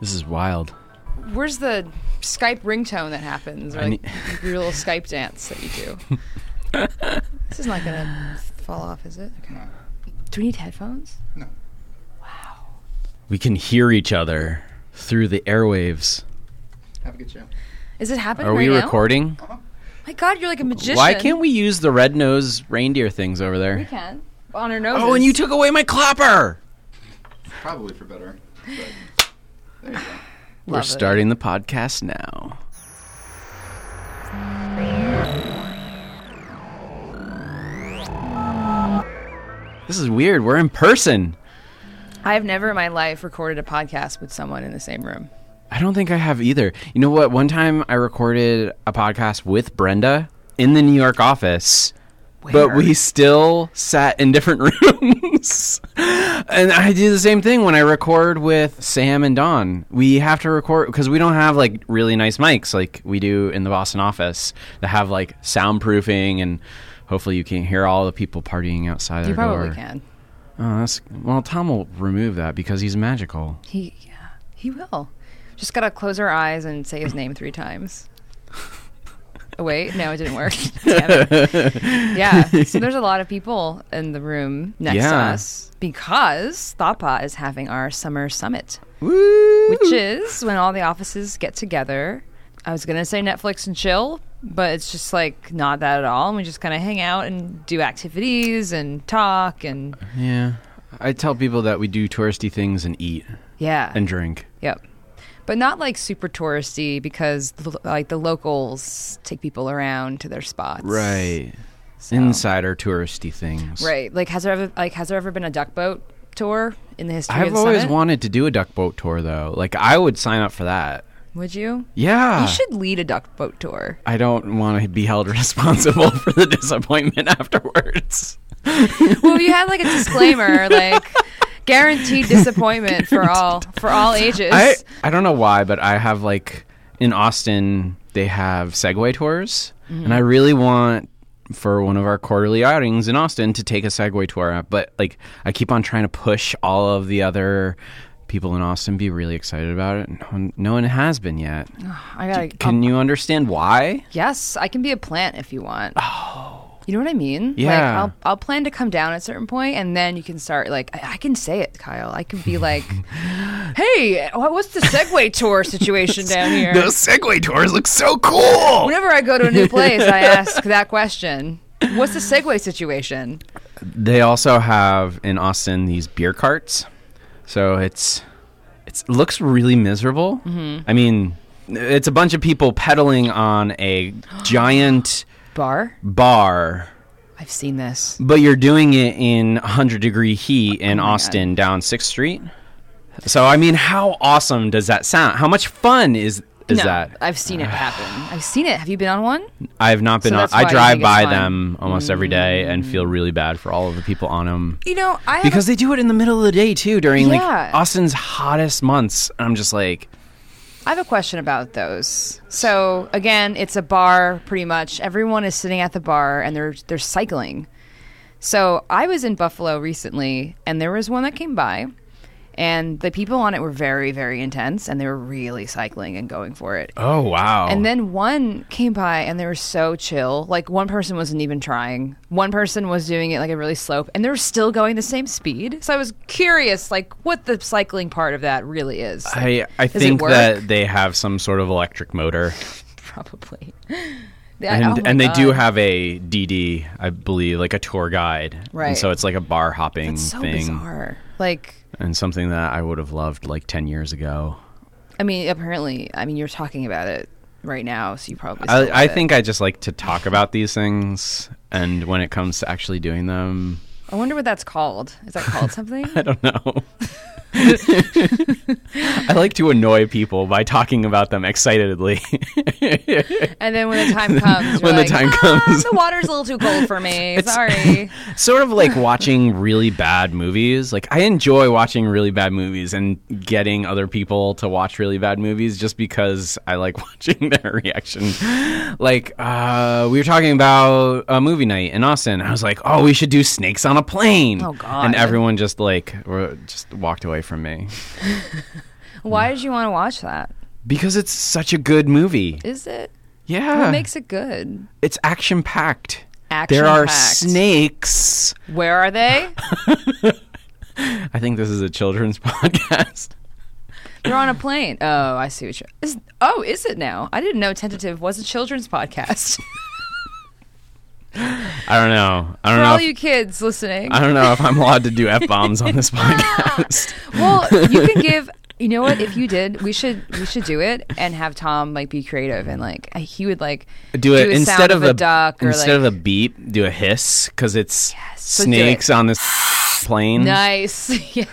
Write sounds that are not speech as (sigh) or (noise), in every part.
This is wild. Where's the Skype ringtone that happens? Or like need- your little Skype dance that you do? (laughs) this is not gonna fall off, is it? Okay. Do we need headphones? No. Wow. We can hear each other through the airwaves. Have a good show. Is it happening Are we now? recording? Uh-huh. My God, you're like a magician. Why can't we use the red nose reindeer things over there? We can. On our noses. Oh, and you took away my clapper. Probably for better. But there you go. We're it. starting the podcast now. This is weird. We're in person. I have never in my life recorded a podcast with someone in the same room. I don't think I have either. You know what? One time I recorded a podcast with Brenda in the New York office, but we still sat in different (laughs) rooms. and I do the same thing when I record with Sam and Don. We have to record because we don't have like really nice mics like we do in the Boston office that have like soundproofing and hopefully you can hear all the people partying outside You their probably can. Oh, that's well. Tom will remove that because he's magical. He, yeah, he will. Just gotta close our eyes and say his name three times. (laughs) Oh, wait, no, it didn't work. (laughs) It. Yeah, so there's a lot of people in the room next to Yeah. us because Thought is having our summer summit, Woo! which is when all the offices get together. I was gonna say Netflix and chill, but it's just like not that at all. And we just kind of hang out and do activities and talk and Yeah. I tell people that we do touristy things and eat yeah, and drink. Yep. But not like super touristy because like the locals take people around to their spots. Right. So- Insider touristy things. Right. Like has there ever like has there ever been a duck boat tour in the history of I've the always wanted to do a duck boat tour though. Like I would sign up for that. Would you? Yeah. You should lead a duck boat tour. I don't want to be held (laughs) responsible for the disappointment (laughs) afterwards. well, you had like a disclaimer (laughs) like guaranteed (laughs) disappointment for all for all ages. I I don't know why, but I have like in Austin they have Segway tours, Mm-hmm. and I really want for one of our quarterly outings in Austin to take a Segway tour. But like I keep on trying to push all of the other people in Austin be really excited about it. No one, no one has been yet. I gotta Can you understand why? Yes, I can be a plant if you want. Oh. You know what I mean? Like Yeah. I'll I'll plan to come down at a certain point and then you can start like I, I can say it, Kyle. I can be like, (laughs) Hey, what's the Segway tour situation (laughs) down here? Those Segway tours look so cool. Whenever I go to a new place, I ask that question. What's the Segway situation? They also have in Austin these beer carts, so it's it's it looks really miserable. Mm-hmm. I mean, it's a bunch of people pedaling on a giant Bar? bar, I've seen this. but you're doing it in 100 degree heat oh in Oh Austin down Sixth Street. So I mean, how awesome does that sound? How much fun is is no, that? I've seen it (sighs) happen. I've seen it. Have you been on one? I've not been So on. I drive it's by them almost every day and feel mm. really bad for all of the people on them. You know, I have because they do it in the middle of the day too during Yeah. like Austin's hottest months. And I'm just like, I have a question about those. So again, it's a bar pretty much. Everyone is sitting at the bar and they're they're cycling. So I was in Buffalo recently and there was one that came by and the people on it were very very intense and they were really cycling and going for it. oh wow. And then one came by and they were so chill. Like one person wasn't even trying. One person was doing it like a really slope and they were still going the same speed. So I was curious like what the cycling part of that really is. I I think that they have some sort of electric motor, (laughs) Probably. (laughs) and oh and they do have a DD, I believe, like a tour guide. Right. And so it's like a bar hopping It's so thing, bizarre. Like, and something that I would have loved like ten years ago. I mean, apparently, I mean, you're talking about it right now, so you probably. I, I think I just like to talk about these things, and when it comes to actually doing them, I wonder what that's called. Is that called (laughs) something? I don't know. (laughs) (laughs) (laughs) I like to annoy people by talking about them excitedly. (laughs) and then when the time comes, When the like, time "Ah, comes." the water's a little too cold for me. Sorry. sort of like watching really bad movies. Like I enjoy watching really bad movies and getting other people to watch really bad movies just because I like watching their reaction. Like uh, we were talking about a movie night in Austin. I was like, "Oh, we should do Snakes on a Plane." Oh, God. And everyone just like just walked away from me. (laughs) Why did you want to watch that? because it's such a good movie. Is it? Yeah, What makes it good? it's action packed. Action There are snakes. Where are they? (laughs) I think this is a children's (laughs) podcast. They're on a plane. Oh, I see what you're. Is, oh, is it now? I didn't know Tentative was a children's podcast. I don't know. I don't For know. all if- you kids listening. I don't know if I'm allowed to do (laughs) f bombs on this (laughs) podcast. Well, you can (laughs) give. You know what? If you did, we should we should do it and have Tom like be creative and like he would like do it a instead sound of a, duck or instead of a beep. Do a hiss because it's so do it. snakes on this plane. nice. yeah.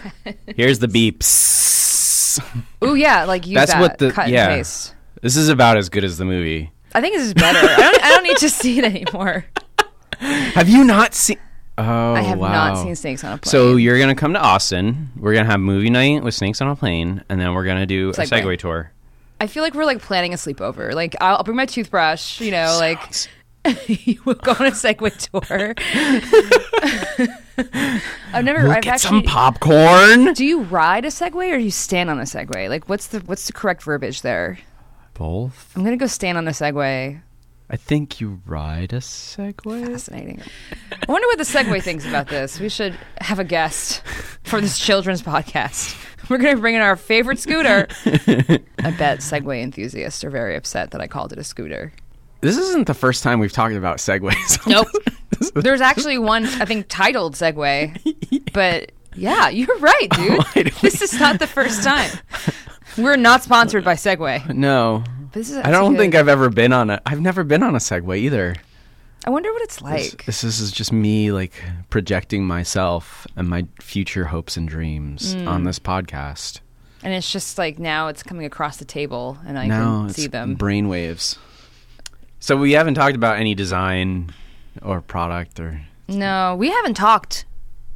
Here's the beeps. Oh yeah, like use That's that. what the cut yeah. This is about as good as the movie. I think this is better. I don't. I don't need to see it anymore. Have you not seen? Oh, I have oh, wow. not seen Snakes on a Plane. So you're gonna come to Austin. We're gonna have movie night with Snakes on a Plane, and then we're gonna do a Segway. Segway tour. I feel like we're like planning a sleepover. Like I'll, I'll bring my toothbrush. You know, like (laughs) we'll go on a Segway tour. (laughs) I've never. We'll I've get actually. some popcorn. do you ride a Segway or do you stand on a Segway? Like, what's the what's the correct verbiage there? Both. I'm gonna go stand on a Segway. I think you ride a Segway. Fascinating. I wonder what the Segway thinks about this. We should have a guest for this children's podcast. We're gonna bring in our favorite scooter. I bet Segway enthusiasts are very upset that I called it a scooter. This isn't the first time we've talked about Segways. (laughs) Nope. There's actually one I think titled Segway, but yeah, you're right, dude. (laughs) Why do This is not the first time. We're not sponsored by Segway. no. This is I don't good. think I've ever been on a. I've never been on a Segway either. I wonder what it's like. this, this is just me like projecting myself and my future hopes and dreams Mm. on this podcast. And it's just like now it's coming across the table and I now can see them. brainwaves. So we haven't talked about any design or product or No, we haven't talked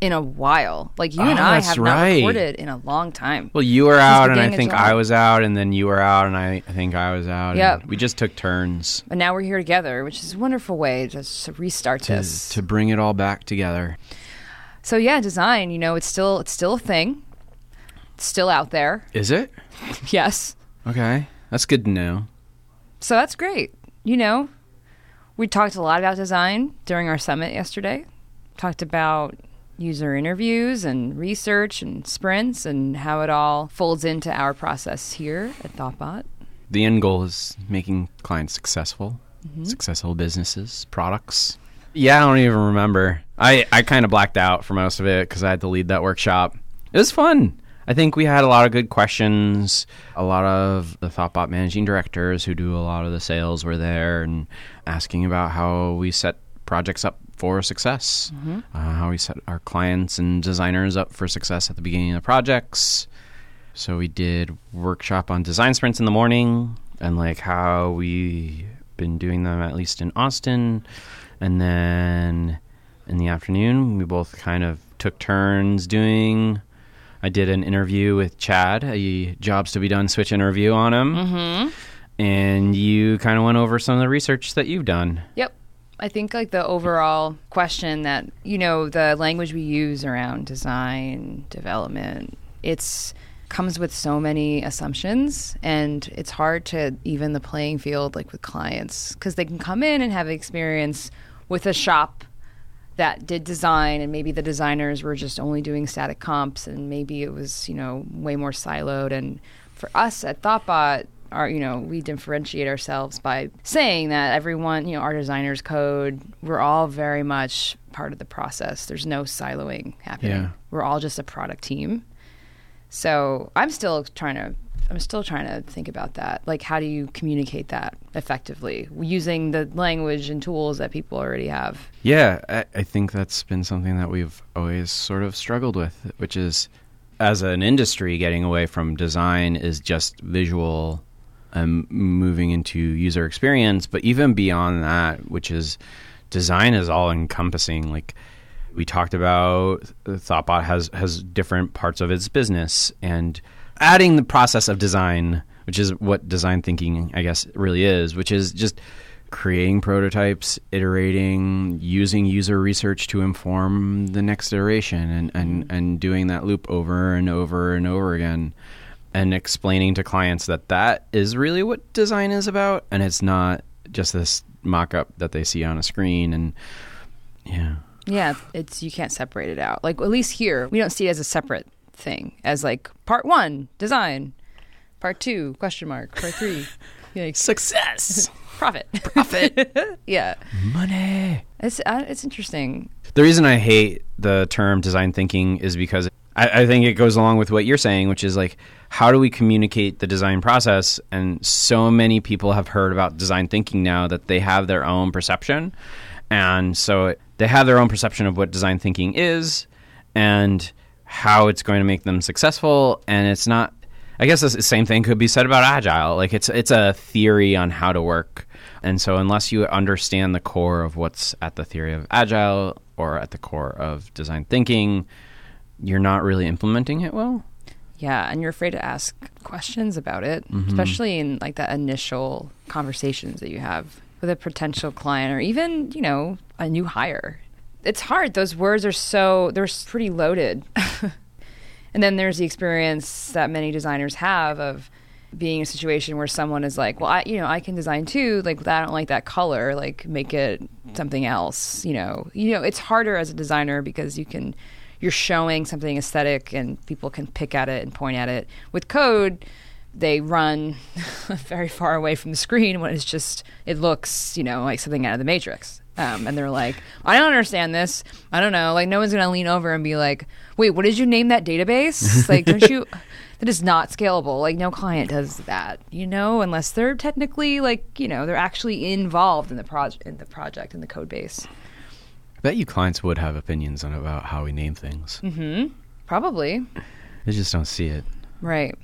in a while. Like you and Oh, I that's have not right. recorded in a long time. well, you were out and I think July. I was out, and then you were out and I, I think I was out. and Yep. we just took turns But now we're here together, which is a wonderful way to restart to this. to bring it all back together. so yeah, design, you know, it's still it's still a thing. It's still out there. (laughs) Is it Yes. okay? That's good to know. So that's great. You know, we talked a lot about design during our summit yesterday. Talked about user interviews and research and sprints and how it all folds into our process here at ThoughtBot. The end goal is making clients successful, Mm-hmm. successful businesses, products. Yeah, I don't even remember. I, I kind of blacked out for most of it because I had to lead that workshop. It was fun. I think we had a lot of good questions. A lot of the ThoughtBot managing directors who do a lot of the sales were there and asking about how we set projects up for success, uh, how we set our clients and designers up for success at the beginning of the projects. So we did workshop on design sprints in the morning and like how we been doing them at least in Austin. And then in the afternoon, we both kind of took turns doing. I did an interview with Chad, a jobs to be done switch interview on him. Mm-hmm. And you kind of went over some of the research that you've done. Yep. I think like the overall question that, you know, the language we use around design, development, it's comes with so many assumptions and it's hard to even the playing field like with clients because they can come in and have experience with a shop that did design and maybe the designers were just only doing static comps and maybe it was you know way more siloed. And for us at thoughtbot our you know we differentiate ourselves by saying that everyone you know our designers code we're all very much part of the process. There's no siloing happening. Yeah. we're all just a product team. So i'm still trying to i'm still trying to think about that. Like how do you communicate that effectively using the language and tools that people already have? Yeah, I, I think that's been something that we've always sort of struggled with, which is as an industry, getting away from design is just visual and moving into user experience. But even beyond that, which is design is all encompassing. Like we talked about, uh, Thoughtbot has has different parts of its business, and adding the process of design, which is what design thinking, I guess, really is, which is just creating prototypes, iterating, using user research to inform the next iteration, and, and, and doing that loop over and over and over again. And explaining to clients that that is really what design is about and it's not just this mock-up that they see on a screen and yeah Yeah, it's you can't separate it out. Like at least here, we don't see it as a separate thing. As like part one, design, part two, question mark, part three, (laughs) like success (laughs) profit, profit (laughs) yeah, money it's uh, it's interesting. the reason i hate the term design thinking is because I, I think it goes along with what you're saying which is like how do we communicate the design process? And so many people have heard about design thinking now that they have their own perception. And so they have their own perception of what design thinking is and how it's going to make them successful. And it's not i guess the same thing could be said about agile. Like it's it's a theory on how to work. And so unless you understand the core of what's at the theory of agile or at the core of design thinking you're not really implementing it well Yeah, and you're afraid to ask questions about it, Mm-hmm. especially in like that initial conversations that you have with a potential client or even, you know, a new hire. It's hard. Those words are so they're pretty loaded. (laughs) and then there's the experience that many designers have of being in a situation where someone is like, "Well, I, you know, I can design too. Like, I don't like that color. Like, make it something else." You know, you know, it's harder as a designer because you can, you're showing something aesthetic, and people can pick at it and point at it. With code, they run (laughs) very far away from the screen when it's just it looks, you know, like something out of the Matrix. Um, and they're like, I don't understand this. I don't know. Like, no one's gonna lean over and be like, Wait, what did you name that database? (laughs) like, don't you? (laughs) That is not scalable. Like, no client does that, you know, unless they're technically like, you know, they're actually involved in the project, in the project, in the code base. I bet you clients would have opinions on about how we name things Mm-hmm. Probably, they just don't see it right?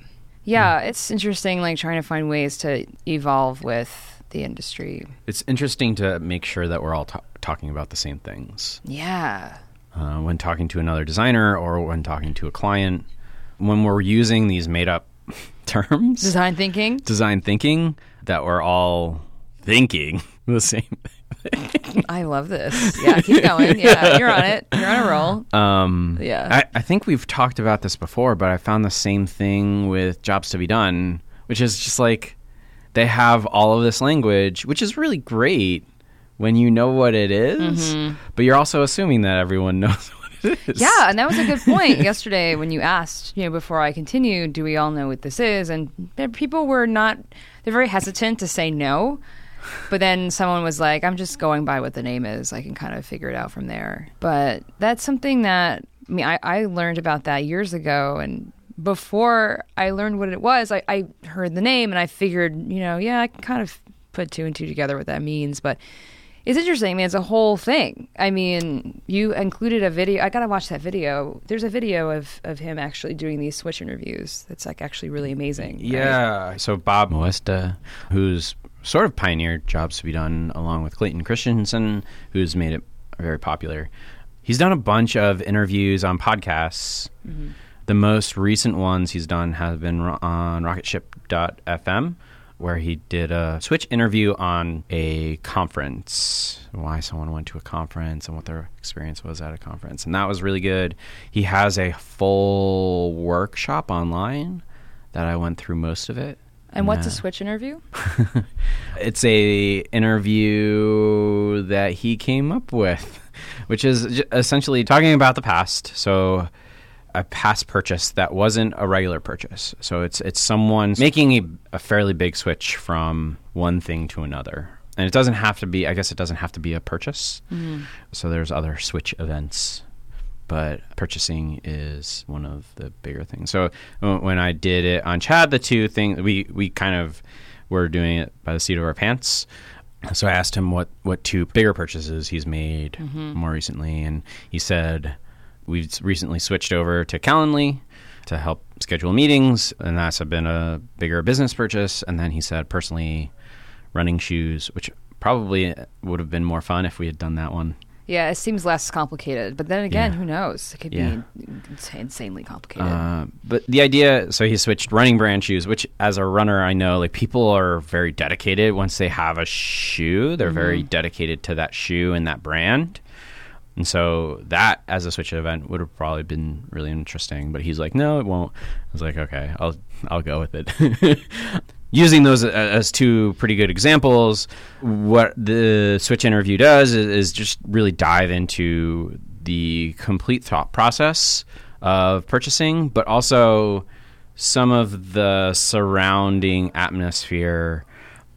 Yeah, it's interesting. Like trying to find ways to evolve with the industry. it's interesting to make sure that we're all ta- talking about the same things Yeah. uh, when talking to another designer or when talking to a client when we're using these made up (laughs) terms Design thinking. design thinking that we're all thinking (laughs) the same (laughs) I love this. Yeah, keep going. Yeah, you're on it. You're on a roll. um, Yeah. I, I think we've talked about this before but i found the same thing with jobs to be done which is just like they have all of this language which is really great when you know what it is, but you're also assuming that everyone (laughs) knows what it is Yeah, and that was a good point (laughs) yesterday when you asked, you know, before I continued, do we all know what this is? And people were not, they're very hesitant to say no. But then someone was like, I'm just going by what the name is. I can kind of figure it out from there. But that's something that, I mean, I, I learned about that years ago. And before I learned what it was, I, I heard the name and I figured, you know, yeah, I can kind of put two and two together what that means. But it's interesting. I mean, it's a whole thing. I mean, you included a video. I gotta watch that video. There's a video of, of him actually doing these Switch interviews. That's like actually really amazing. right? Yeah. So Bob Moesta, who's sort of pioneered jobs to be done along with Clayton Christensen, who's made it very popular. He's done a bunch of interviews on podcasts. Mm-hmm. The most recent ones he's done have been on rocketship.fm, where he did a Switch interview on a conference, why someone went to a conference and what their experience was at a conference. And that was really good. He has a full workshop online that I went through most of it. And what's a Switch interview? (laughs) It's a interview that he came up with, which is essentially talking about the past. So a past purchase that wasn't a regular purchase. So it's it's someone making a, a fairly big switch from one thing to another. And it doesn't have to be I guess it doesn't have to be a purchase. Mm-hmm. So there's other switch events but purchasing is one of the bigger things. So uh, when I did it on Chad, the two things we we kind of were doing it by the seat of our pants. So I asked him what what two bigger purchases he's made mm-hmm. more recently, and he said we've recently switched over to Calendly to help schedule meetings, and that's been a bigger business purchase. And then he said personally, running shoes, which probably uh, would have been more fun if we had done that one. Yeah, it seems less complicated. But then again, Yeah. who knows? It could Yeah. be ins- insanely complicated. Uh, but the idea, so he switched running brand shoes, which as a runner, I know like people are very dedicated. Once they have a shoe, they're very dedicated to that shoe and that brand. And so that as a Switch event would have probably been really interesting. But he's like, no, it won't. I was like, okay, I'll I'll go with it. (laughs) Using those as two pretty good examples, what the Switch interview does is, is just really dive into the complete thought process of purchasing, but also some of the surrounding atmosphere.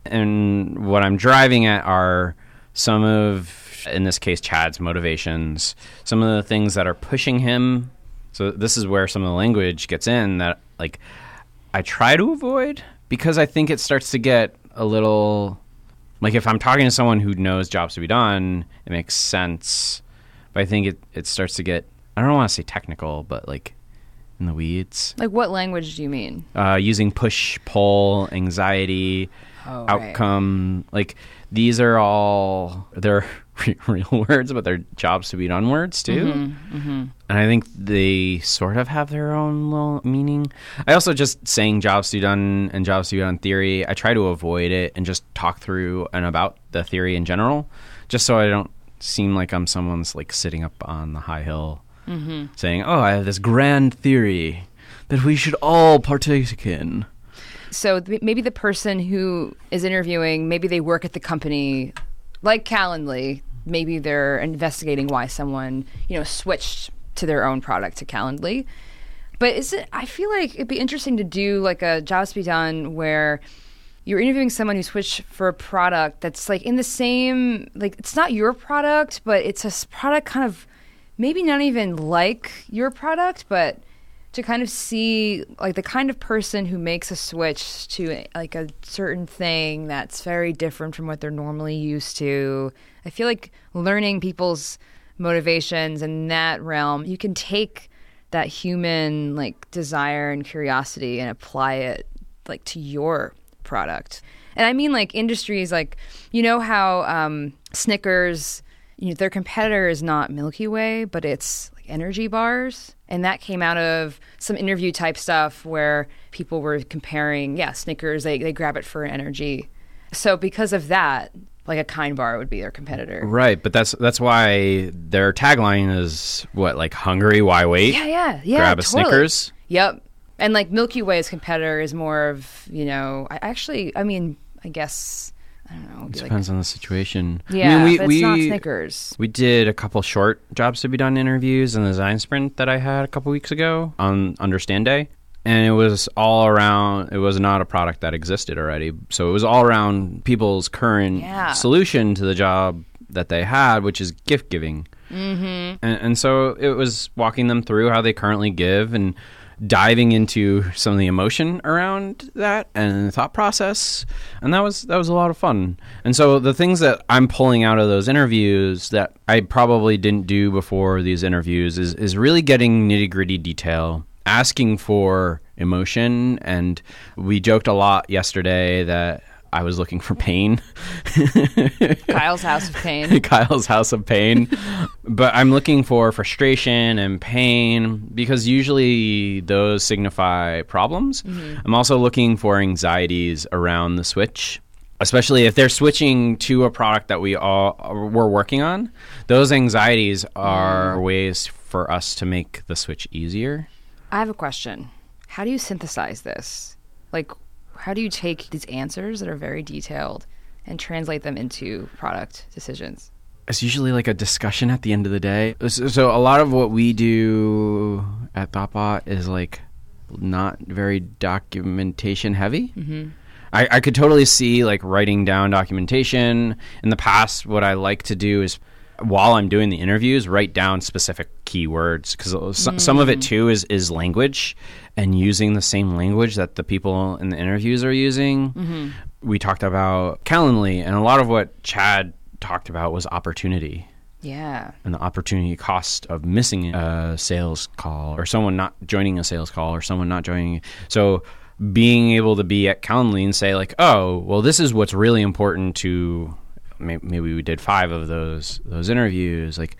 And what I'm driving at are some of, in this case, Chad's motivations, some of the things that are pushing him. So this is where some of the language gets in that, like, I try to avoid because I think it starts to get a little like if I'm talking to someone who knows jobs to be done, it makes sense. But I think it, it starts to get I don't want to say technical, but like in the weeds. Like, what language do you mean? Uh, using push, pull, anxiety, Oh, right. outcome. Like these are all they're (laughs) real words, but they're jobs to be done words too. Mm-hmm, And I think they sort of have their own little meaning. I also just saying jobs to be done and jobs to be done theory. I try to avoid it and just talk through and about the theory in general, just so I don't seem like I'm someone's like sitting up on the high hill saying, "Oh, I have this grand theory that we should all partake in." So th- maybe the person who is interviewing, maybe they work at the company, like Calendly. Maybe they're investigating why someone, you know, switched to their own product to Calendly. But is it? I feel like it'd be interesting to do like a jobs to be done where you're interviewing someone who switched for a product that's like in the same like it's not your product, but it's a product kind of maybe not even like your product, but to kind of see like the kind of person who makes a switch to like a certain thing that's very different from what they're normally used to. I feel like learning people's motivations in that realm, you can take that human like desire and curiosity and apply it like to your product. And I mean like industries like you know how um, Snickers, you know, their competitor is not Milky Way, but it's energy bars. And that came out of some interview type stuff where people were comparing, yeah, Snickers, they, they grab it for energy. So because of that, like a kind bar would be their competitor. Right, but that's that's why their tagline is what like hungry, why wait? Yeah, yeah, yeah. Grab a totally. Snickers. Yep. And like Milky Way's competitor is more of, you know, I actually, I mean, I guess, I don't know. it'd be like- Depends on the situation. yeah, I mean, we, but we, it's not Snickers. We did a couple short jobs to be done interviews in the design sprint that I had a couple weeks ago on Understand Day. And it was all around, it was not a product that existed already. So it was all around people's current Yeah. solution to the job that they had, which is gift giving. Mm-hmm. And, and so it was walking them through how they currently give and diving into some of the emotion around that and the thought process and that was that was a lot of fun. And so the things that i'm pulling out of those interviews that i probably didn't do before these interviews is is really getting nitty gritty detail asking for emotion and we joked a lot yesterday that i was looking for pain (laughs) Kyle's House of Pain. (laughs) Kyle's House of Pain. (laughs) but I'm looking for frustration and pain because usually those signify problems. Mm-hmm. I'm also looking for anxieties around the switch. Especially if they're switching to a product that we all we're working on, those anxieties are mm. ways for us to make the switch easier. I have a question. How do you synthesize this? Like, how do you take these answers that are very detailed and translate them into product decisions? it's usually like a discussion at the end of the day. So, so a lot of what we do at Thoughtbot is like not very documentation heavy. Mm-hmm. I, I could totally see like writing down documentation. In the past, what I like to do is while I'm doing the interviews, write down specific keywords because some, some of it mm. too is is language and using the same language that the people in the interviews are using. Mm-hmm. We talked about Calendly, and a lot of what Chad talked about was opportunity Yeah. and the opportunity cost of missing a sales call or someone not joining a sales call or someone not joining. So being able to be at Calendly and say like, oh, well, this is what's really important to maybe we did five of those those interviews like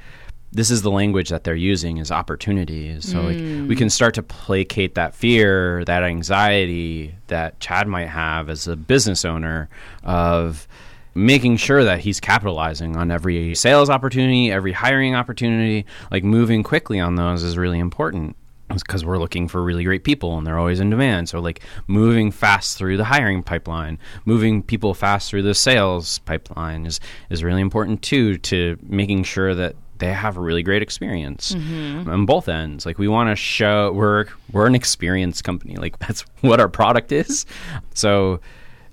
this is the language that they're using is opportunity. So like mm. we can start to placate that fear that anxiety that chad might have as a business owner of making sure that he's capitalizing on every sales opportunity, every hiring opportunity, like moving quickly on those is really important because we're looking for really great people and they're always in demand. So like moving fast through the hiring pipeline, moving people fast through the sales pipeline is is really important too to making sure that they have a really great experience mm-hmm. on both ends. Like we want to show we're we're an experience company. Like (laughs) that's what our product is. So,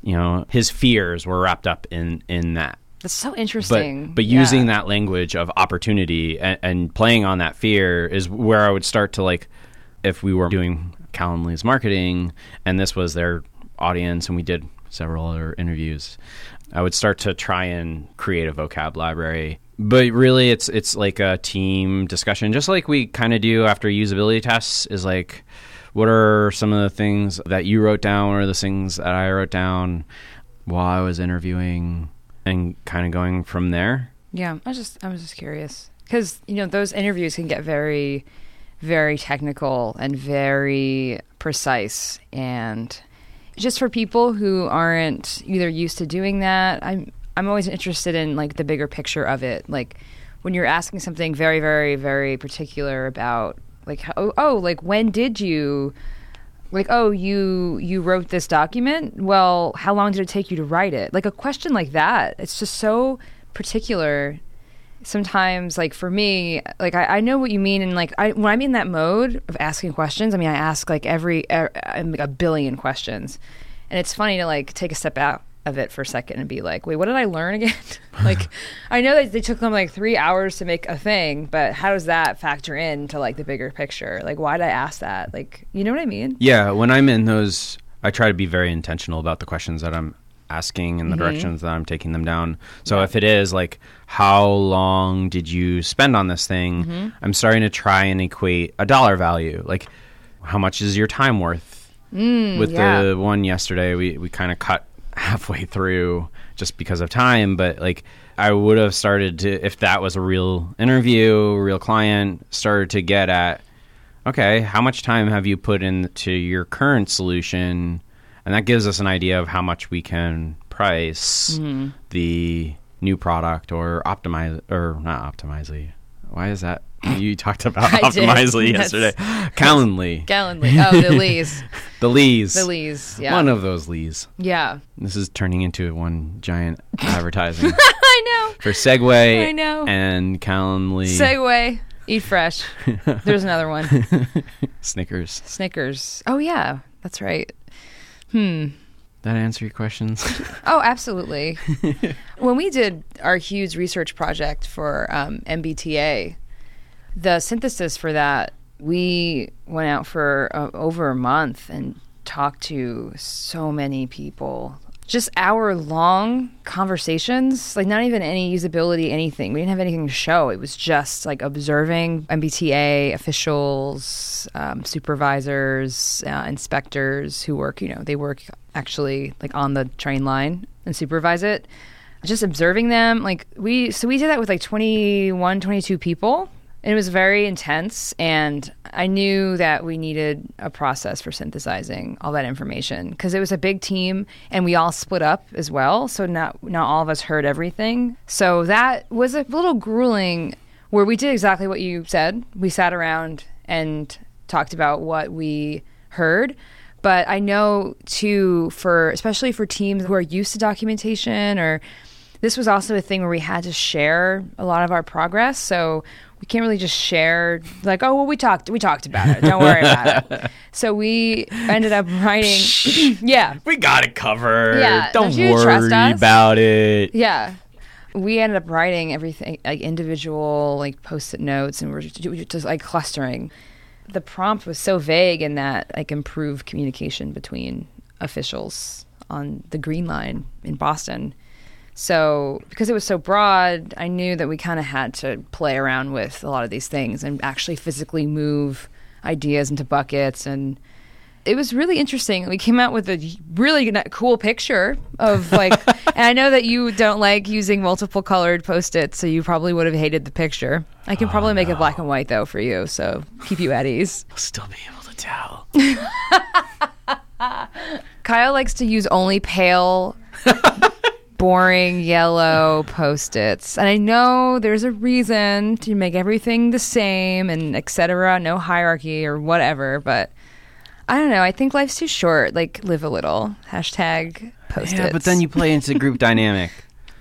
you know, his fears were wrapped up in in that That's so but interesting. but Yeah. using that language of opportunity and, and playing on that fear is where I would start to like if we were doing Calendly's marketing and this was their audience and we did several other interviews, I would start to try and create a vocab library. But really it's it's like a team discussion, just like we kind of do after usability tests is like what are some of the things that you wrote down or the things that I wrote down while I was interviewing and kind of going from there. Yeah, I was just I was just curious because you know those interviews can get very, very technical and very precise, and just for people who aren't either used to doing that, I'm I'm always interested in like the bigger picture of it, like when you're asking something very, very, very particular about like oh, oh like when did you like oh you you wrote this document? Well how long did it take you to write it? Like a question like that it's just so particular sometimes like for me like I, I know what you mean and like I when I'm in that mode of asking questions I mean I ask like every er, a billion questions. And it's funny to like take a step out of it for a second and be like wait what did I learn again? (laughs) Like (laughs) I know that they took them like three hours to make a thing but how does that factor into like the bigger picture? Like why did I ask that? Like you know what I mean? Yeah, when I'm in those, I try to be very intentional about the questions that I'm asking and the mm-hmm. directions that I'm taking them down. So if it is like, how long did you spend on this thing? Mm-hmm. I'm starting to try and equate a dollar value. Like, how much is your time worth? Mm, With yeah. the one yesterday, we, we kind of cut (laughs) halfway through just because of time, but like, I would have started to, if that was a real interview, real client, started to get at, okay, how much time have you put into your current solution? And that gives us an idea of how much we can price Mm-hmm. the new product or optimize or not optimizely. Why is that? (laughs) You talked about (laughs) optimizely Yes. yesterday. Calendly. (laughs) Gallantly. Oh, the Lees. The Lees. The Lees. Yeah. One of those Lees. yeah. This is turning into one giant advertising I know. for Segway I know. and Calendly Segway. Eat fresh. There's another one. Snickers. Snickers. Oh yeah, that's right. That answer your questions? (laughs) Oh, absolutely. (laughs) when we did our huge research project for um, MBTA, the synthesis for that, we went out for uh, over a month and talked to so many people. Just hour long conversations, like not even any usability, anything. We didn't have anything to show. It was just like observing MBTA officials, um, supervisors, uh, inspectors who work, you know, they work actually like on the train line and supervise it just observing them like we so we did that with like 21 22 people and it was very intense and i knew that we needed a process for synthesizing all that information because it was a big team and we all split up as well so not not all of us heard everything. So that was a little grueling where we did exactly what you said. We sat around and talked about what we heard. But I know too for especially for teams who are used to documentation or this was also a thing where we had to share a lot of our progress. So we can't really just share like, oh well we talked we talked about it. Don't worry about it. (laughs) So we ended up writing (clears throat) Yeah. we got it covered. Yeah, Don't, don't worry about it. Yeah. We ended up writing everything like individual like post-it notes and we're just, we were just like clustering. The prompt was so vague in that like improve communication between officials on the green line in Boston. So, because it was so broad, I knew that we kind of had to play around with a lot of these things and actually physically move ideas into buckets and it was really interesting. We came out with a really cool picture of like, (laughs) and I know that you don't like using multiple colored post-its, so you probably would have hated the picture. I can oh, probably make it black and white though for you, so keep you at ease. (laughs) I'll still be able to tell. (laughs) Kyle likes to use only pale boring yellow post-its. And I know there's a reason to make everything the same and etc. No hierarchy or whatever, but I don't know. I think life's too short. Like live a little. Hashtag post-its. Yeah, but then you play into group (laughs) dynamic.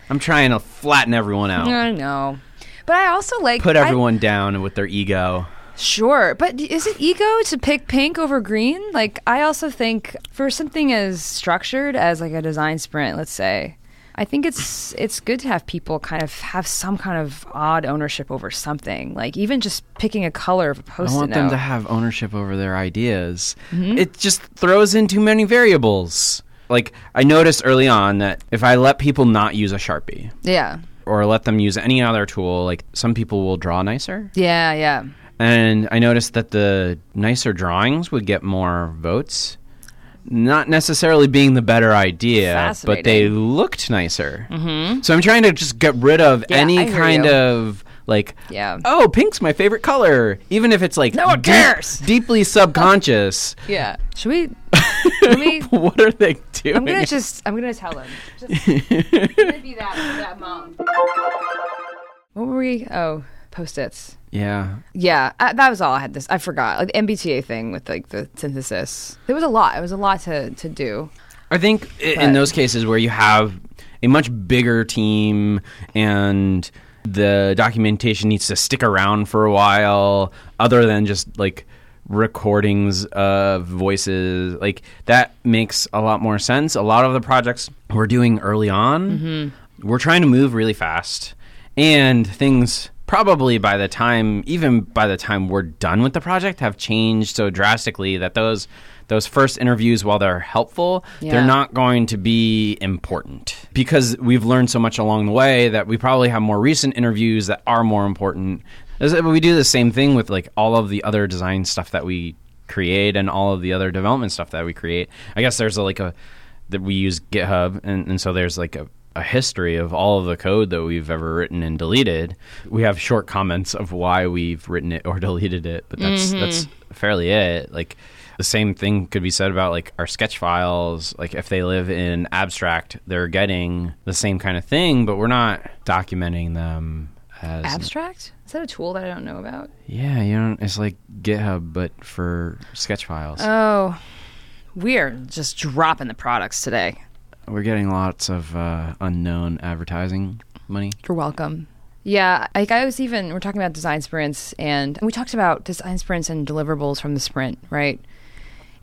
I'm trying to flatten everyone out. I know. But I also like Put I- everyone down with their ego. Sure, but is it ego to pick pink over green? Like, I also think for something as structured as like a design sprint, let's say, I think it's it's good to have people kind of have some kind of odd ownership over something. Like even just picking a color of a post-it want note. them to have ownership over their ideas. Mm-hmm. It just throws in too many variables. Like I noticed early on that if I let people not use a Sharpie yeah, or let them use any other tool, like some people will draw nicer. yeah, yeah. And I noticed that the nicer drawings would get more votes. Not necessarily being the better idea, but they looked nicer. Mm-hmm. So I'm trying to just get rid of Yeah, any kind you. of like, Yeah. oh, pink's my favorite color, even if it's like No one deep- cares. deeply subconscious. (laughs) Yeah. (laughs) Should we? What are they doing? I'm gonna just. I'm gonna tell them. Just, I'm gonna be that that mom. What were we? Oh, post-its. Yeah. Yeah, I, that was all I had. This I forgot, like the MBTA thing with like the synthesis. There was a lot. It was a lot to to do. I think i- in those cases where you have a much bigger team and the documentation needs to stick around for a while, other than just like recordings of voices, like that makes a lot more sense. A lot of the projects we're doing early on, mm-hmm. we're trying to move really fast, and things probably by the time even by the time we're done with the project have changed so drastically that those those first interviews while they're helpful Yeah. they're not going to be important. Because we've learned so much along the way that we probably have more recent interviews that are more important. We do the same thing with like all of the other design stuff that we create and all of the other development stuff that we create. I guess there's a, like a that we use github and, and so there's like a a history of all of the code that we've ever written and deleted. We have short comments of why we've written it or (laughs) deleted it, but that's mm-hmm. that's fairly it. Like the same thing could be said about like our sketch files. Like if they live in abstract, they're getting the same kind of thing, but we're not documenting them as Abstract? Is that a tool that I don't know about? yeah, you know, it's like GitHub but for sketch files. Oh, we are just dropping the products today. We're getting lots of uh, unknown advertising money. You're welcome. Yeah, like I was even we're talking about design sprints and we talked about design sprints and deliverables from the sprint, right?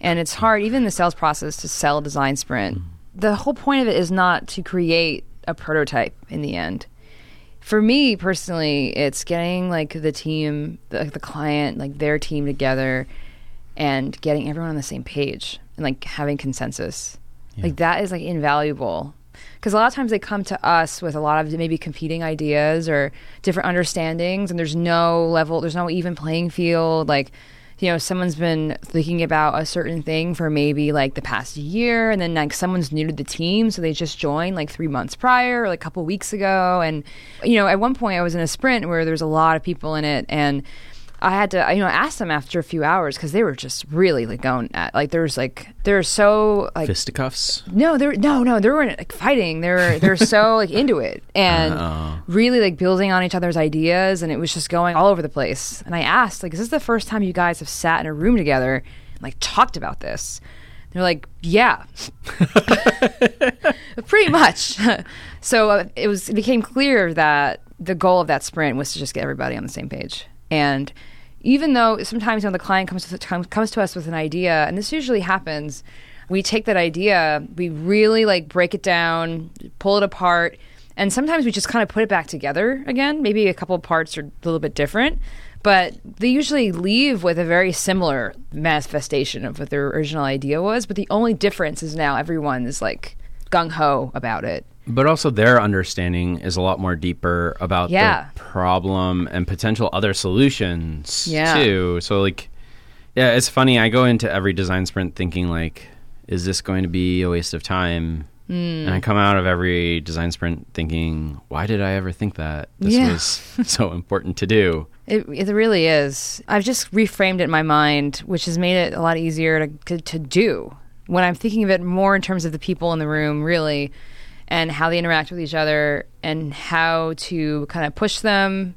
And it's hard even in the sales process to sell a design sprint. The whole point of it is not to create a prototype in the end. For me personally, it's getting like the team, the, the client, like their team together and getting everyone on the same page and like having consensus. Like that is like invaluable. Because a lot of times they come to us with a lot of maybe competing ideas or different understandings, and there's no level, there's no even playing field. Like, you know, someone's been thinking about a certain thing for maybe like the past year, and then like someone's new to the team, so they just joined like three months prior or like a couple weeks ago. And, you know, at one point I was in a sprint where there's a lot of people in it, and I had to, you know, ask them after a few hours because they were just really like going at like there's like they're so like Fisticuffs. no, they're no, no, they weren't like fighting. They're they're so (laughs) like into it and Uh-oh. really like building on each other's ideas, and it was just going all over the place. And I asked, like, is this the first time you guys have sat in a room together and like talked about this? They're like, yeah, (laughs) (laughs) pretty much. so uh, it was it became clear that the goal of that sprint was to just get everybody on the same page. And even though sometimes when the client comes to, comes to us with an idea, and this usually happens, we take that idea, we really like break it down, pull it apart, and sometimes we just kind of put it back together again. Maybe a couple parts are a little bit different, but they usually leave with a very similar manifestation of what their original idea was. But the only difference is now everyone is like gung ho about it. But also, their understanding is a lot more deeper about Yeah. the problem and potential other solutions Yeah. too. So, like, yeah, it's funny. I go into every design sprint thinking like, is this going to be a waste of time? Hmm. And I come out of every design sprint thinking, why did I ever think that this Yeah. was (laughs) so important to do? It, it really is. I've just reframed it in my mind, which has made it a lot easier to, to, to do. When I'm thinking of it more in terms of the people in the room, really, and how they interact with each other and how to kind of push them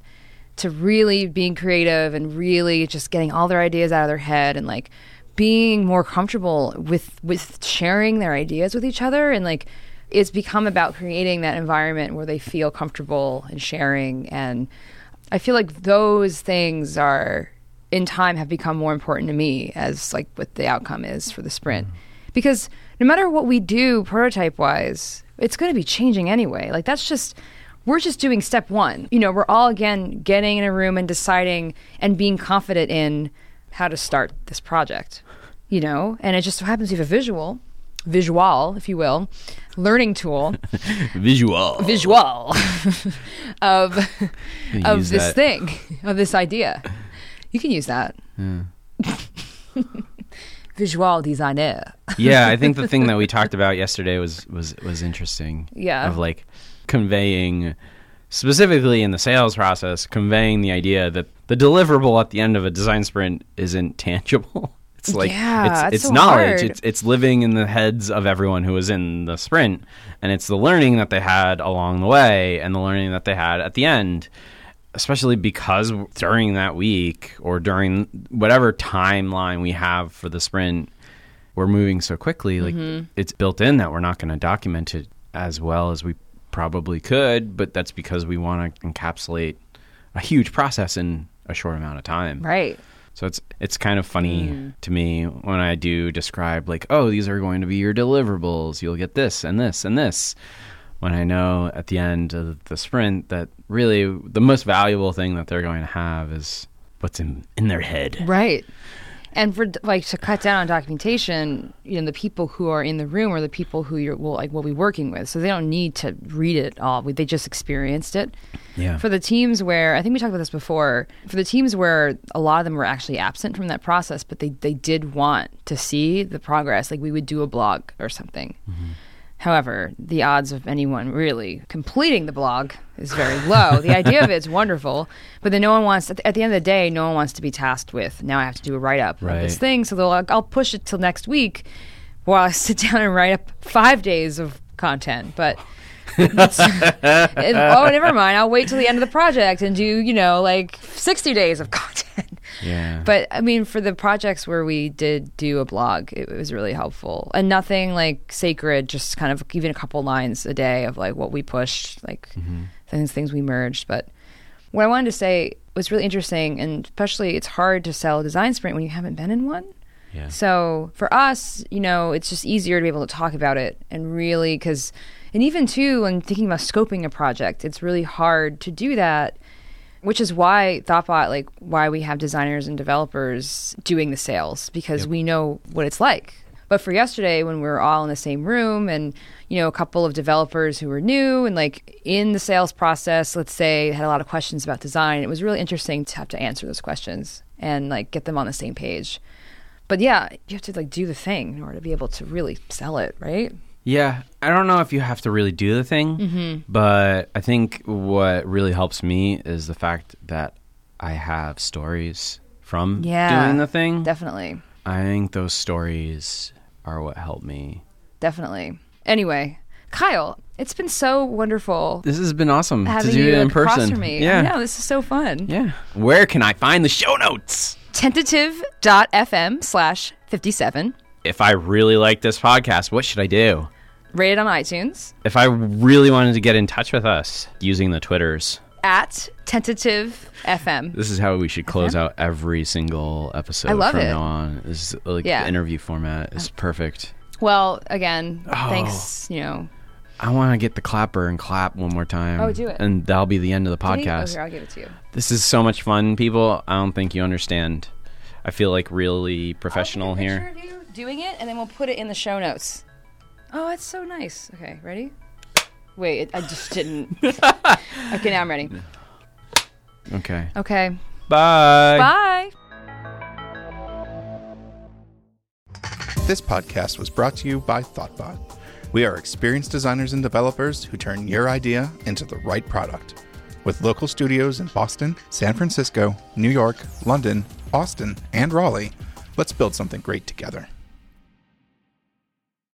to really being creative and really just getting all their ideas out of their head and like being more comfortable with with sharing their ideas with each other. And like it's become about creating that environment where they feel comfortable and sharing. And I feel like those things are in time have become more important to me as like what the outcome is for the sprint. Mm-hmm. Because no matter what we do prototype wise, it's going to be changing anyway. Like that's just we're just doing step 1. You know, we're all again getting in a room and deciding and being confident in how to start this project. You know, and it just so happens we have a visual visual, if you will, learning tool (laughs) Visual. visual (laughs) of of this that. thing of this idea. You can use that. (laughs) Visual designer. (laughs) yeah, I think the thing that we talked about yesterday was was was interesting. Yeah. Of like conveying specifically in the sales process, conveying the idea that the deliverable at the end of a design sprint isn't tangible. (laughs) It's like Yeah, it's it's so knowledge. hard. It's it's living in the heads of everyone who was in the sprint and it's the learning that they had along the way and the learning that they had at the end. Especially because during that week or during whatever timeline we have for the sprint, we're moving so quickly like Mm-hmm. it's built in that we're not going to document it as well as we probably could but that's because we want to encapsulate a huge process in a short amount of time Right. so it's it's kind of funny Mm. to me when i do describe like oh these are going to be your deliverables you'll get this and this and this when i know at the end of the sprint that really the most valuable thing that they're going to have is what's in in their head Right. And for like to cut down on documentation, you know, the people who are in the room are the people who you're will like will be working with, so they don't need to read it all. They just experienced it. yeah For the teams where I think we talked about this before, for the teams where a lot of them were actually absent from that process, but they, they did want to see the progress, like we would do a blog or something. Mm-hmm. However, the odds of anyone really completing the blog is very low. the idea of it is (laughs) wonderful, but then no one wants, at the, end of the day, no one wants to be tasked with, now I have to do a write up of this thing. So they'll like, I'll push it till next week while I (laughs) sit down and write up five days of content. But (laughs) oh, never mind. I'll wait till the end of the project and do, you know, like 60 days of content. Yeah But I mean, for the projects where we did do a blog, it, was really helpful. And nothing like sacred, just kind of even a couple lines a day of like what we pushed, like mm-hmm. things, things we merged. But what I wanted to say was really interesting. And especially, it's hard to sell a design sprint when you haven't been in one. yeah So for us, you know, it's just easier to be able to talk about it and really because, and even too, when thinking about scoping a project, it's really hard to do that, which is why Thoughtbot, like why we have designers and developers doing the sales because we know what it's like. But for yesterday, when we were all in the same room and, you know, a couple of developers who were new and like in the sales process, let's say, had a lot of questions about design, it was really interesting to have to answer those questions and like get them on the same page. But yeah, you have to like do the thing in order to be able to really sell it, right? Yeah, I don't know if you have to really do the thing, Mm-hmm. but I think what really helps me is the fact that I have stories from Yeah, doing the thing. Definitely. I think those stories are what help me. Definitely. Anyway, Kyle, it's been so wonderful This has been awesome having to do you it in person. from me. Yeah, I know, this is so fun. yeah. Where can I find the show notes? Tentative.fm slash 57. If I really like this podcast, what should I do? Rate it on iTunes If I really wanted to get in touch with us using the Twitters, at Tentative FM. this is how we should close out every single episode I love from it. now on. This is like Yeah. the interview format is perfect. Well, again, Oh. thanks, you know. I want to get the clapper and clap one more time. Oh, do it. And that'll be the end of the he- oh, podcast. here, I'll give it to you. This is so much fun, people. I don't think you understand. I feel like really professional I'll take a here. doing it, and then we'll put it in the show notes. Oh, that's so nice. Okay, ready? Wait, it, I just didn't. (laughs) okay, now I'm ready. Okay. Okay, Bye. bye. This podcast was brought to you by Thoughtbot. We are experienced designers and developers who turn your idea into the right product. With local studios in Boston, San Francisco, New York, London, Austin, and Raleigh, let's build something great together.